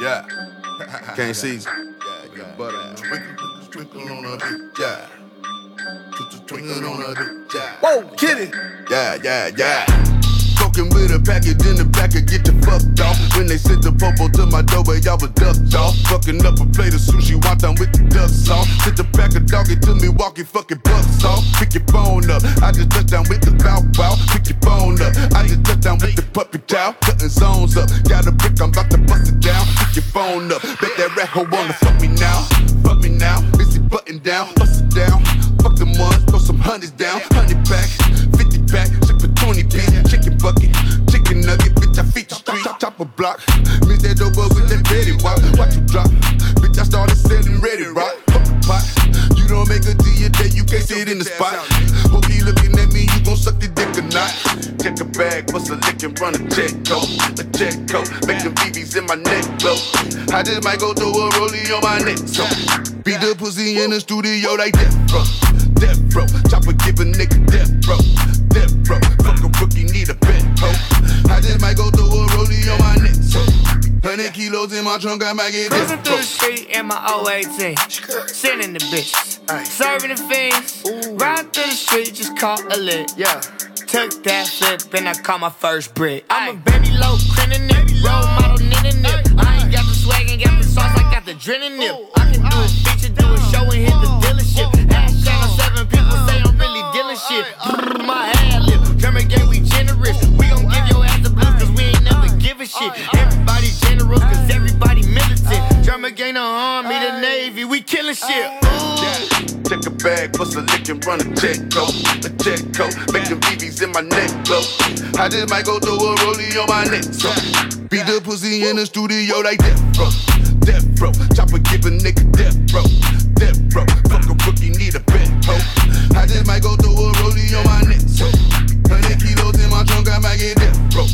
Yeah. Can't see. Yeah, yeah. Butter. Twinkle, twinkle on a bitch. Yeah. Twinkle on a bitch. Yeah. Whoa, kitty. Yeah, yeah, yeah. Talking with a package in the back and get you fucked off. When they sent the popo to my door, where y'all was ducked off. Fucking up a plate of sushi, wonton with the duck sauce. Sent the pack of doggy to me, walking fucking bucks off. Pick your phone up, I just touched down with the bow bow. Pick your phone up, I just touched down with the puppy chow. Cutting zones up, got a brick, I'm about to bust it down. Pick your phone up, bet that rat hoe wanna fuck me now. Fuck me now, busy button down, bust it down. Fuck them ones, throw some hundreds down, hundred back, fifty back, ship twenty piece, chicken bucket, chicken nugget, bitch, I the street. Chop, chop a block, miss that over with that Betty Watch, watch you drop. Bitch, I started selling ready rock. Pot. You don't make a deal day, you can't sit in the spot. Hope he looking at me, you gon' suck the dick or not. Check a bag, bust a lick and run a check code, a check code. Make them BBs in my neck blow. I just might go throw a rollie on my neck, so beat the pussy in the studio like death bro, death bro. Chopper give a nigga death bro, death bro. Fuck a rookie, need a bet, ho. I just might go throw a rollie on my neck, so. Hundred kilos in my trunk, I might get Cruising death through the street in my 018. Sending the bitches. Serving the fiends. Riding through the street, just caught a lit. Yeah. Took that flip and I caught my first brick. I'm a baby low, grinning nip. Role model, knitting nip. The drilling nip. Oh, I can oh, do a feature, do a oh, show and hit the dealership. Ash channel 7, people say I'm really dealing shit. My ad lib. German gang, we generous. We gon' give your ass the blues, cause we ain't never give a shit. Everybody generous, cause everybody militant. German gang, the army, the navy, we killing shit. Ooh. Check a bag, bust a lick and run a check code, a check code. Make them BBs in my neck blow. I just might go throw a rollie on my neck, so beat the pussy in the studio like that, bro, death bro. Chopper give a nigga death bro, death bro. Fuck a rookie, need a bet, ho. I just might go throw a rollie on my neck, so hundred kilos in my trunk, I might get death bro.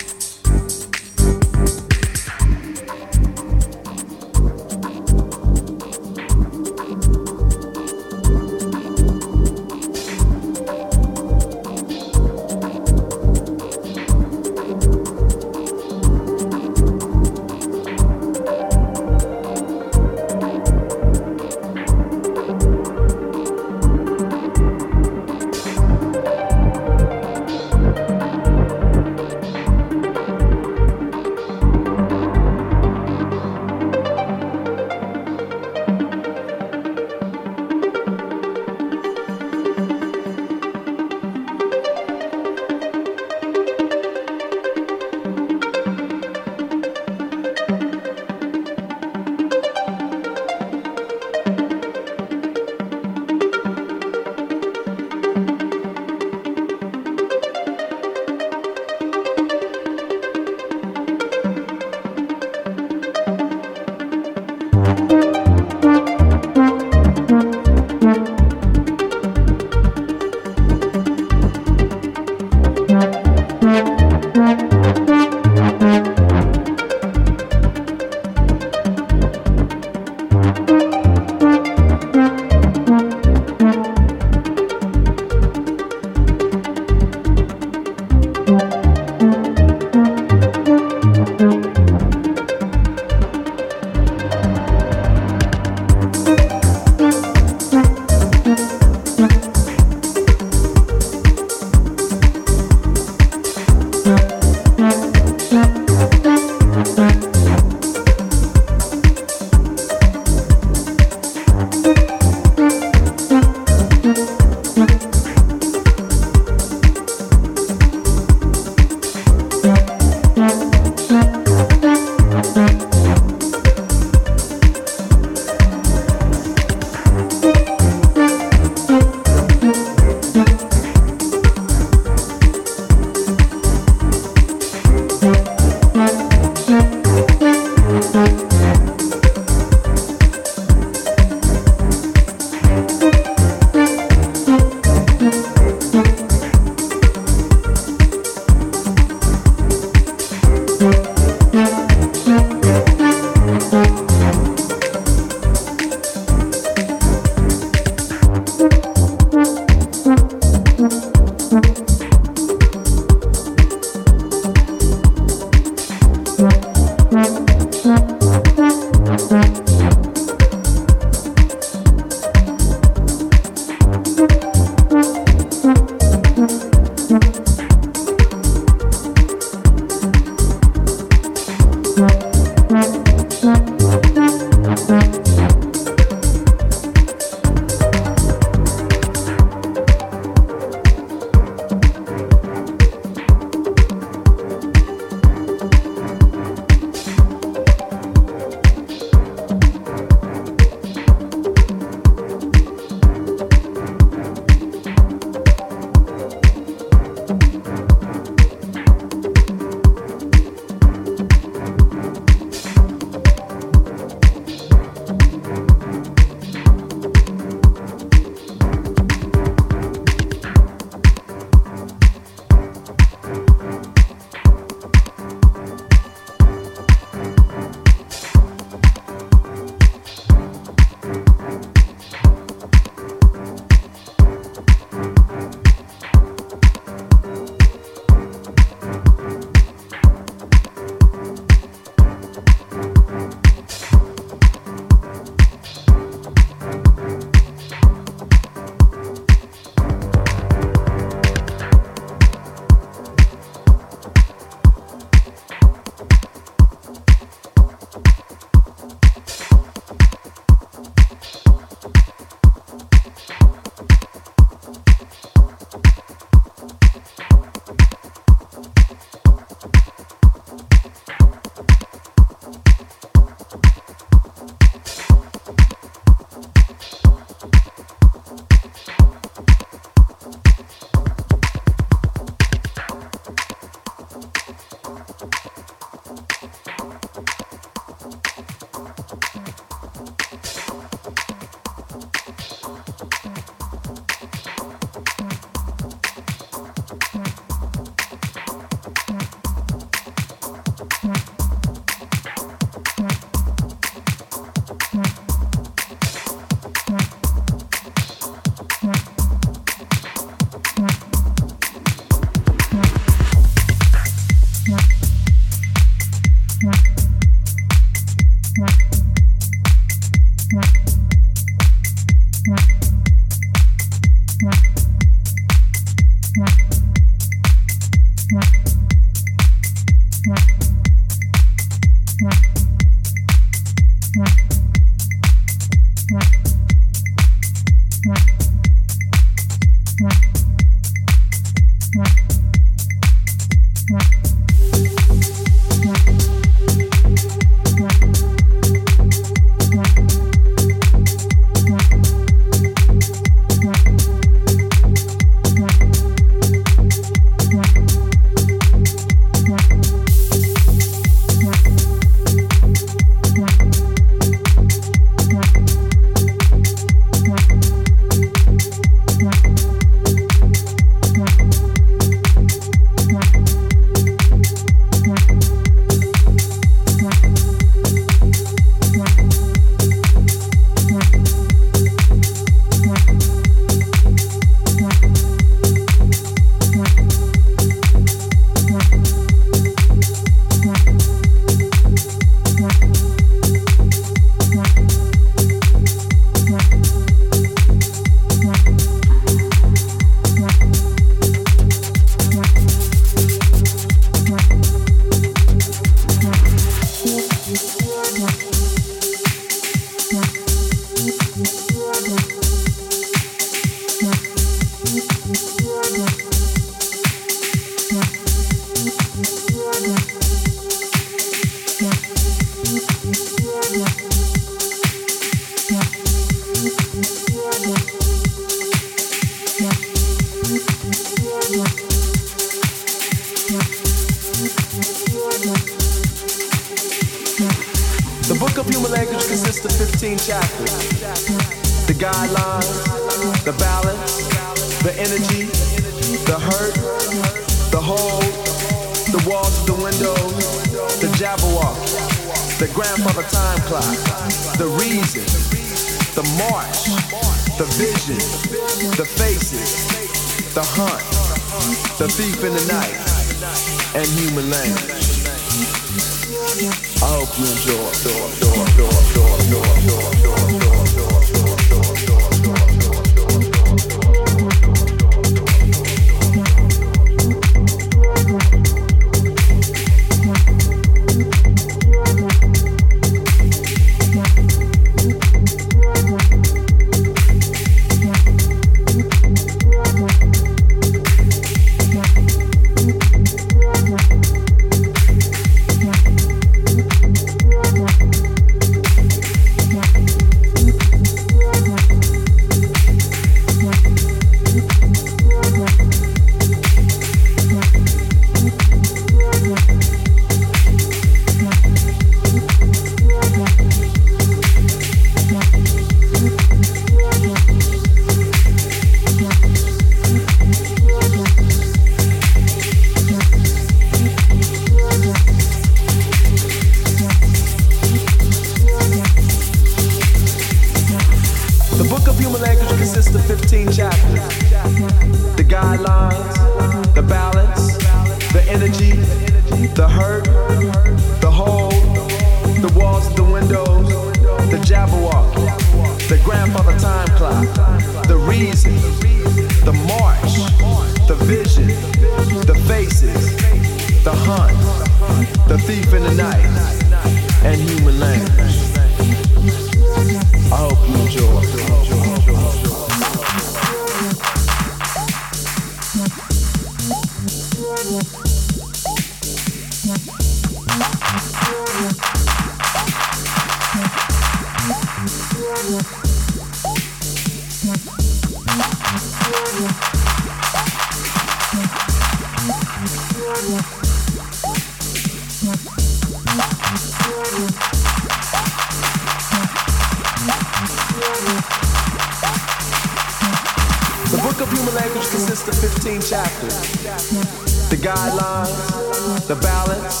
the guidelines, the balance,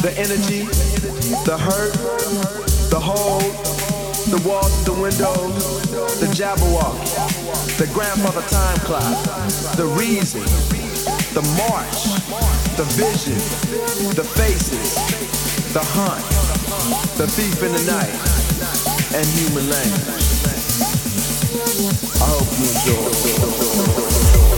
the energy, the hurt, the hold, the walls, the windows, the Jabberwock, the grandfather time clock, the reason, the march, the vision, the faces, the hunt, the thief in the night, and human language. I hope you enjoy.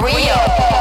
Rio.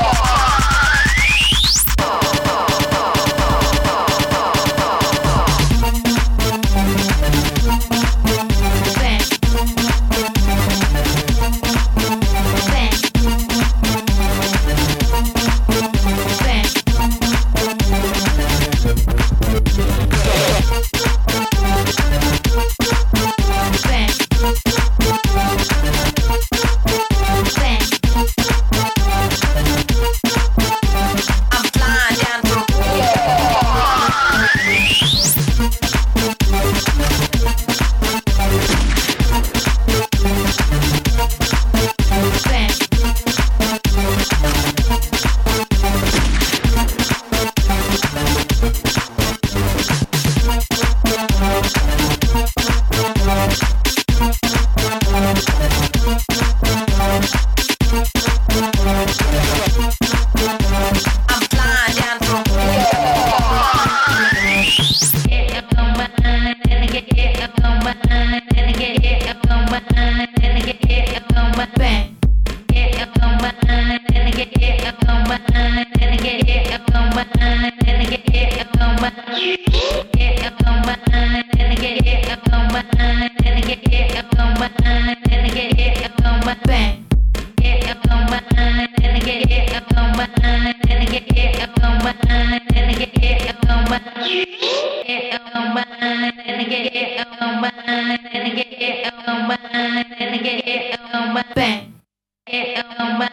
Bang.